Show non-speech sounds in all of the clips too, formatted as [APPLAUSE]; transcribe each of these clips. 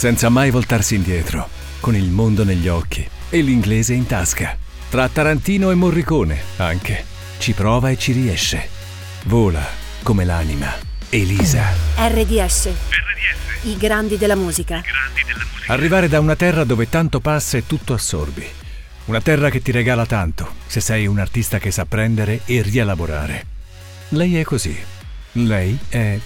senza mai voltarsi indietro, con il mondo negli occhi e l'inglese in tasca. Tra Tarantino e Morricone, anche. Ci prova e ci riesce. Vola come l'anima. Elisa. RDS. I grandi della musica. Arrivare da una terra dove tanto passa e tutto assorbi. Una terra che ti regala tanto, se sei un artista che sa prendere e rielaborare. Lei è così. Lei è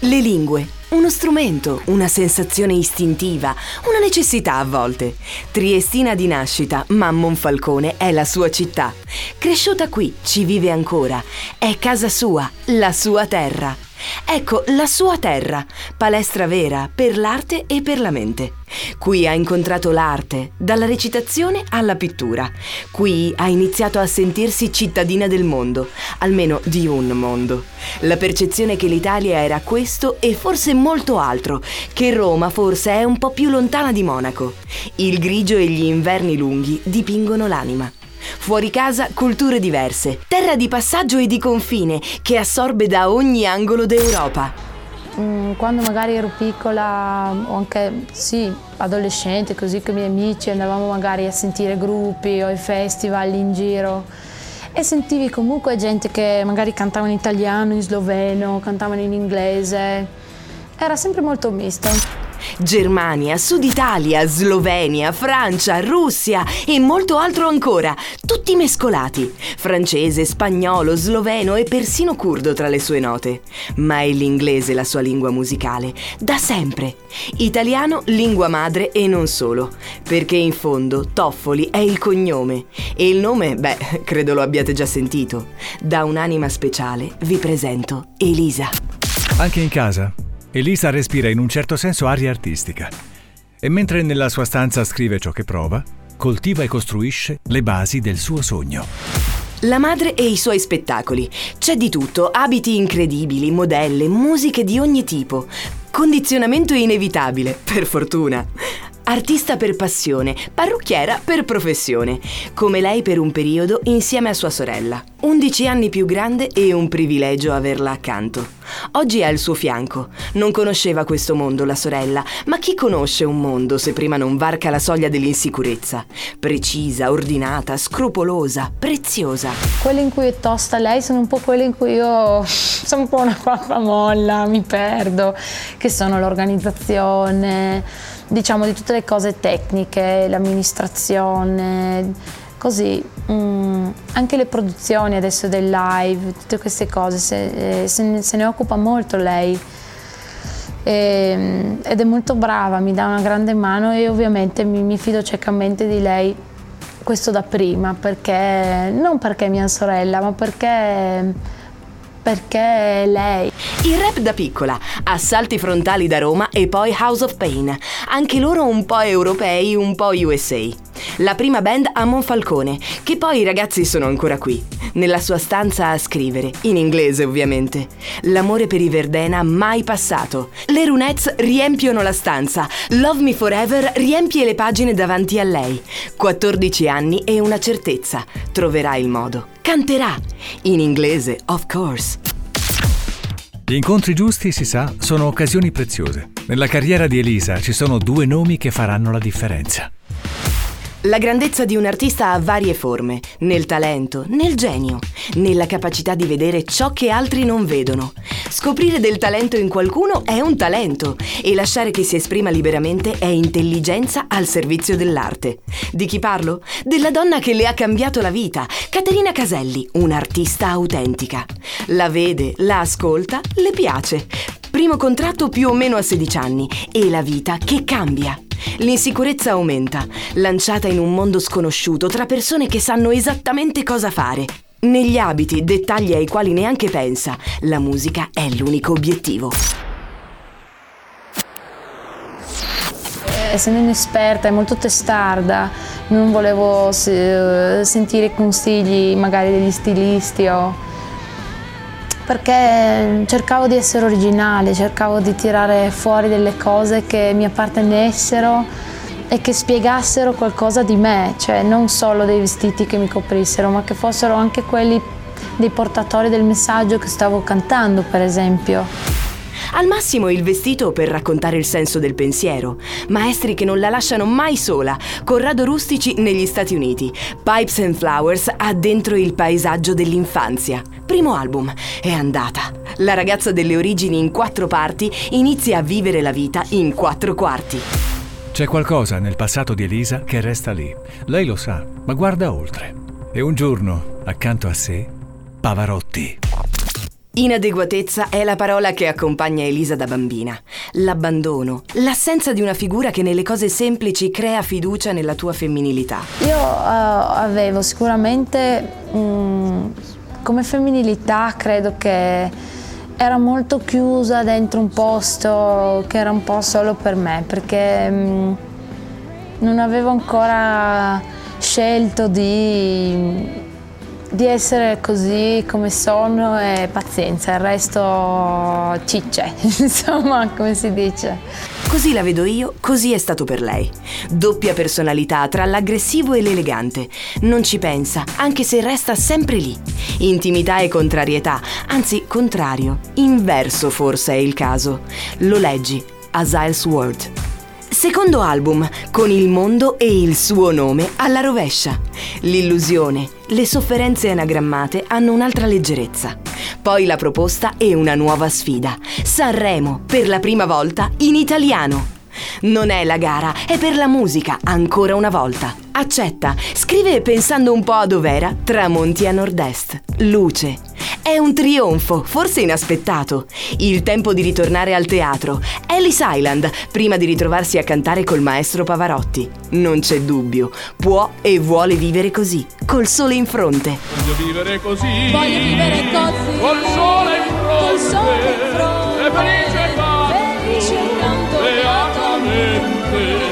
Le lingue. Uno strumento, una sensazione istintiva, una necessità a volte. Triestina di nascita, ma Monfalcone è la sua città. Cresciuta qui, ci vive ancora. È casa sua, la sua terra. Ecco, la sua terra, palestra vera per l'arte e per la mente. Qui ha incontrato l'arte, dalla recitazione alla pittura. Qui ha iniziato a sentirsi cittadina del mondo, almeno di un mondo. La percezione che l'Italia era questo e forse molto altro, che Roma forse è un po' più lontana di Monaco. Il grigio e gli inverni lunghi dipingono l'anima. Fuori casa culture diverse, terra di passaggio e di confine che assorbe da ogni angolo d'Europa. Mm, Quando magari ero piccola o anche sì, adolescente, così con i miei amici andavamo magari a sentire gruppi o ai festival in giro e sentivi comunque gente che magari cantava in italiano, in sloveno, cantavano in inglese. Era sempre molto misto. Germania, Sud Italia, Slovenia, Francia, Russia e molto altro ancora, tutti mescolati. Francese, spagnolo, sloveno e persino curdo tra le sue note. Ma è l'inglese la sua lingua musicale, da sempre. Italiano, lingua madre e non solo. Perché in fondo Toffoli è il cognome. E il nome, beh, [LAUGHS] credo lo abbiate già sentito. Da un'anima speciale vi presento Elisa. Anche in casa, Elisa respira in un certo senso aria artistica. E mentre nella sua stanza scrive ciò che prova, coltiva e costruisce le basi del suo sogno. La madre e i suoi spettacoli. C'è di tutto, abiti incredibili, modelle, musiche di ogni tipo. Condizionamento inevitabile, per fortuna. Artista per passione, parrucchiera per professione, come lei per un periodo insieme a sua sorella. 11 anni più grande e un privilegio averla accanto. Oggi è al suo fianco. Non conosceva questo mondo la sorella, ma chi conosce un mondo se prima non varca la soglia dell'insicurezza? Precisa, ordinata, scrupolosa, preziosa. Quelle in cui è tosta lei sono un po' quelle in cui io [LAUGHS] sono un po' una pappa molla, mi perdo, che sono l'organizzazione, diciamo di tutte le cose tecniche, l'amministrazione, così. Mm, anche le produzioni adesso del live, tutte queste cose, se, eh, se se ne occupa molto lei. E- ed è molto brava, mi dà una grande mano e ovviamente mi, mi fido ciecamente di lei questo da prima, perché non perché è mia sorella, ma perché perché è lei. Il rap da piccola, assalti frontali da Roma e poi House of Pain, anche loro un po' europei, un po' USA. La prima band a Monfalcone, che poi i ragazzi sono ancora qui, nella sua stanza a scrivere, in inglese ovviamente. L'amore per i Verdena mai passato. Le Runettes riempiono la stanza, Love Me Forever riempie le pagine davanti a lei. 14 anni e una certezza, troverà il modo. Canterà, in inglese, of course. Gli incontri giusti, si sa, sono occasioni preziose. Nella carriera di Elisa ci sono due nomi che faranno la differenza. La grandezza di un artista ha varie forme, nel talento, nel genio, nella capacità di vedere ciò che altri non vedono. Scoprire del talento in qualcuno è un talento e lasciare che si esprima liberamente è intelligenza al servizio dell'arte. Di chi parlo? Della donna che le ha cambiato la vita, Caterina Caselli, un'artista autentica. La vede, la ascolta, le piace. Primo contratto più o meno a 16 anni e la vita che cambia. L'insicurezza aumenta, lanciata in un mondo sconosciuto tra persone che sanno esattamente cosa fare. Negli abiti, dettagli ai quali neanche pensa, la musica è l'unico obiettivo. essendo inesperta e molto testarda, non volevo se- sentire consigli magari degli stilisti o perché cercavo di essere originale, cercavo di tirare fuori delle cose che mi appartenessero e che spiegassero qualcosa di me, cioè non solo dei vestiti che mi coprissero, ma che fossero anche quelli dei portatori del messaggio che stavo cantando, per esempio. Al massimo il vestito per raccontare il senso del pensiero. Maestri che non la lasciano mai sola. Corrado Rustici negli Stati Uniti. Pipes and Flowers ha dentro il paesaggio dell'infanzia. Primo album. È andata. La ragazza delle origini in quattro parti inizia a vivere la vita in quattro quarti. C'è qualcosa nel passato di Elisa che resta lì. Lei lo sa, ma guarda oltre. E un giorno, accanto a sé, Pavarotti. Inadeguatezza è la parola che accompagna Elisa da bambina. L'abbandono, l'assenza di una figura che nelle cose semplici crea fiducia nella tua femminilità. Io uh, avevo sicuramente mm, come femminilità credo che era molto chiusa dentro un posto che era un po' solo per me perché mm, non avevo ancora scelto di di essere così come sono e pazienza, il resto cicce, [LAUGHS] insomma, come si dice. Così la vedo io, così è stato per lei. Doppia personalità tra l'aggressivo e l'elegante. Non ci pensa, anche se resta sempre lì. Intimità e contrarietà, anzi contrario, inverso forse è il caso. Lo leggi, Asile's World. Secondo album, con il mondo e il suo nome alla rovescia. L'illusione, le sofferenze anagrammate hanno un'altra leggerezza. Poi la proposta e una nuova sfida. Sanremo, per la prima volta, in italiano. Non è la gara, è per la musica, ancora una volta. Accetta, scrive pensando un po' a dov'era, tramonti a nord-est. Luce, è un trionfo, forse inaspettato. Il tempo di ritornare al teatro. Ellis Island, prima di ritrovarsi a cantare col maestro Pavarotti. Non c'è dubbio, può e vuole vivere così, col sole in fronte. Voglio vivere così. Voglio vivere così. Col sole in fronte. Col sole in fronte. E felice canto. Felice canto beatamente.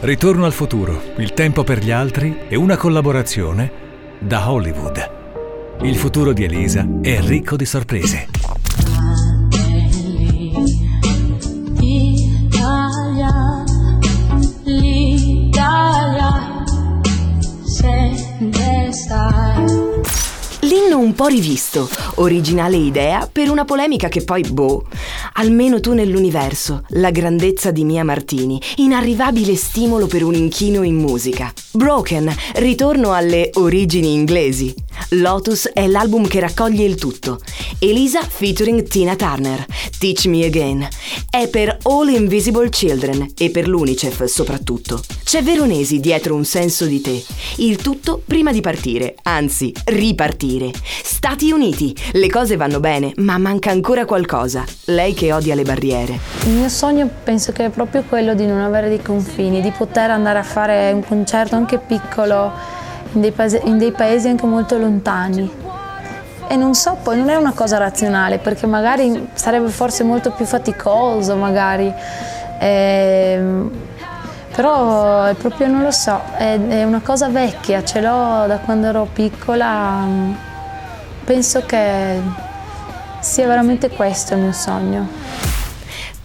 Ritorno al futuro, il tempo per gli altri e una collaborazione da Hollywood. Il futuro di Elisa è ricco di sorprese. Un po' rivisto, originale idea per una polemica che poi, boh, almeno tu nell'universo, la grandezza di Mia Martini, inarrivabile stimolo per un inchino in musica. Broken, ritorno alle origini inglesi. Lotus è l'album che raccoglie il tutto. Elisa featuring Tina Turner, Teach Me Again. È per All Invisible Children e per l'UNICEF soprattutto. C'è Veronesi dietro un senso di te. Il tutto prima di partire, anzi ripartire. Stati Uniti, le cose vanno bene, ma manca ancora qualcosa. Lei che odia le barriere. Il mio sogno penso che è proprio quello di non avere dei confini, di poter andare a fare un concerto anche piccolo in dei paesi, in dei paesi anche molto lontani. E non so, poi non è una cosa razionale, perché magari sarebbe forse molto più faticoso, magari. Ehm, però è proprio, non lo so, è, è una cosa vecchia, ce l'ho da quando ero piccola. Penso che sia veramente questo il mio sogno.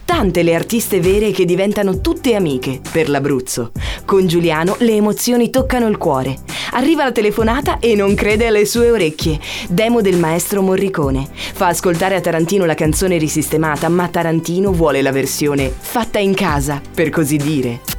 Tante le artiste vere che diventano tutte amiche per l'Abruzzo. Con Giuliano le emozioni toccano il cuore. Arriva la telefonata e non crede alle sue orecchie. Demo del maestro Morricone. Fa ascoltare a Tarantino la canzone risistemata, ma Tarantino vuole la versione fatta in casa, per così dire.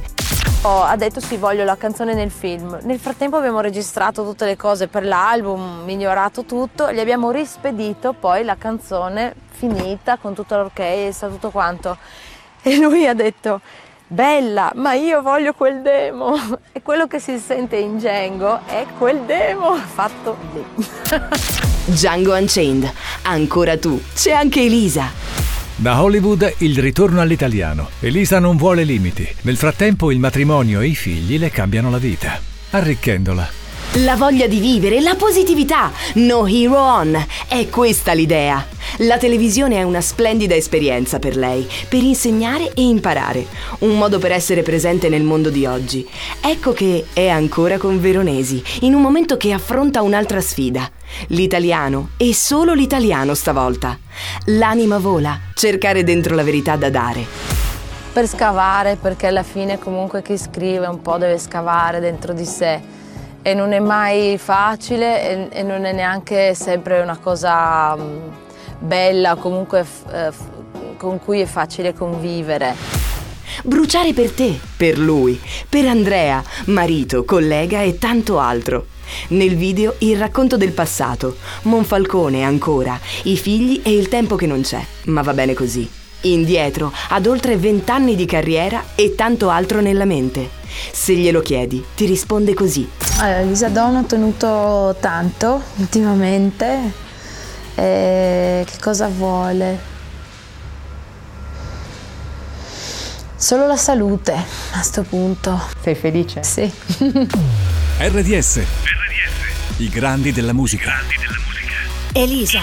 Oh, ha detto sì, voglio la canzone nel film. Nel frattempo abbiamo registrato tutte le cose per l'album, migliorato tutto, gli abbiamo rispedito poi la canzone finita con tutta l'orchestra, tutto quanto. [LAUGHS] E lui ha detto, bella, ma io voglio quel demo. [LAUGHS] E quello che si sente in Django è quel demo fatto lì. [LAUGHS] Django Unchained. Ancora tu. C'è anche Elisa. Da Hollywood il ritorno all'italiano. Elisa non vuole limiti. Nel frattempo il matrimonio e i figli le cambiano la vita, arricchendola. La voglia di vivere, la positività. No hero on. È questa l'idea. La televisione è una splendida esperienza per lei, per insegnare e imparare. Un modo per essere presente nel mondo di oggi. Ecco che è ancora con Veronesi, in un momento che affronta un'altra sfida. L'italiano, e solo l'italiano stavolta. L'anima vola, cercare dentro la verità da dare. per scavare, perché alla fine comunque chi scrive un po' deve scavare dentro di sé e non è mai facile e, e non è neanche sempre una cosa mm, bella, comunque f- eh, f- con cui è facile convivere. Bruciare per te, per lui, per Andrea, marito, collega e tanto altro. Nel video il racconto del passato, Monfalcone ancora, i figli e il tempo che non c'è, ma va bene così. Indietro, ad oltre vent'anni di carriera e tanto altro nella mente. Se glielo chiedi, ti risponde così. Allora, Lisa Don ho tenuto tanto ultimamente. E che cosa vuole? Solo la salute a sto punto. Sei felice? Sì. [LAUGHS] RDS. I grandi della musica. Elisa.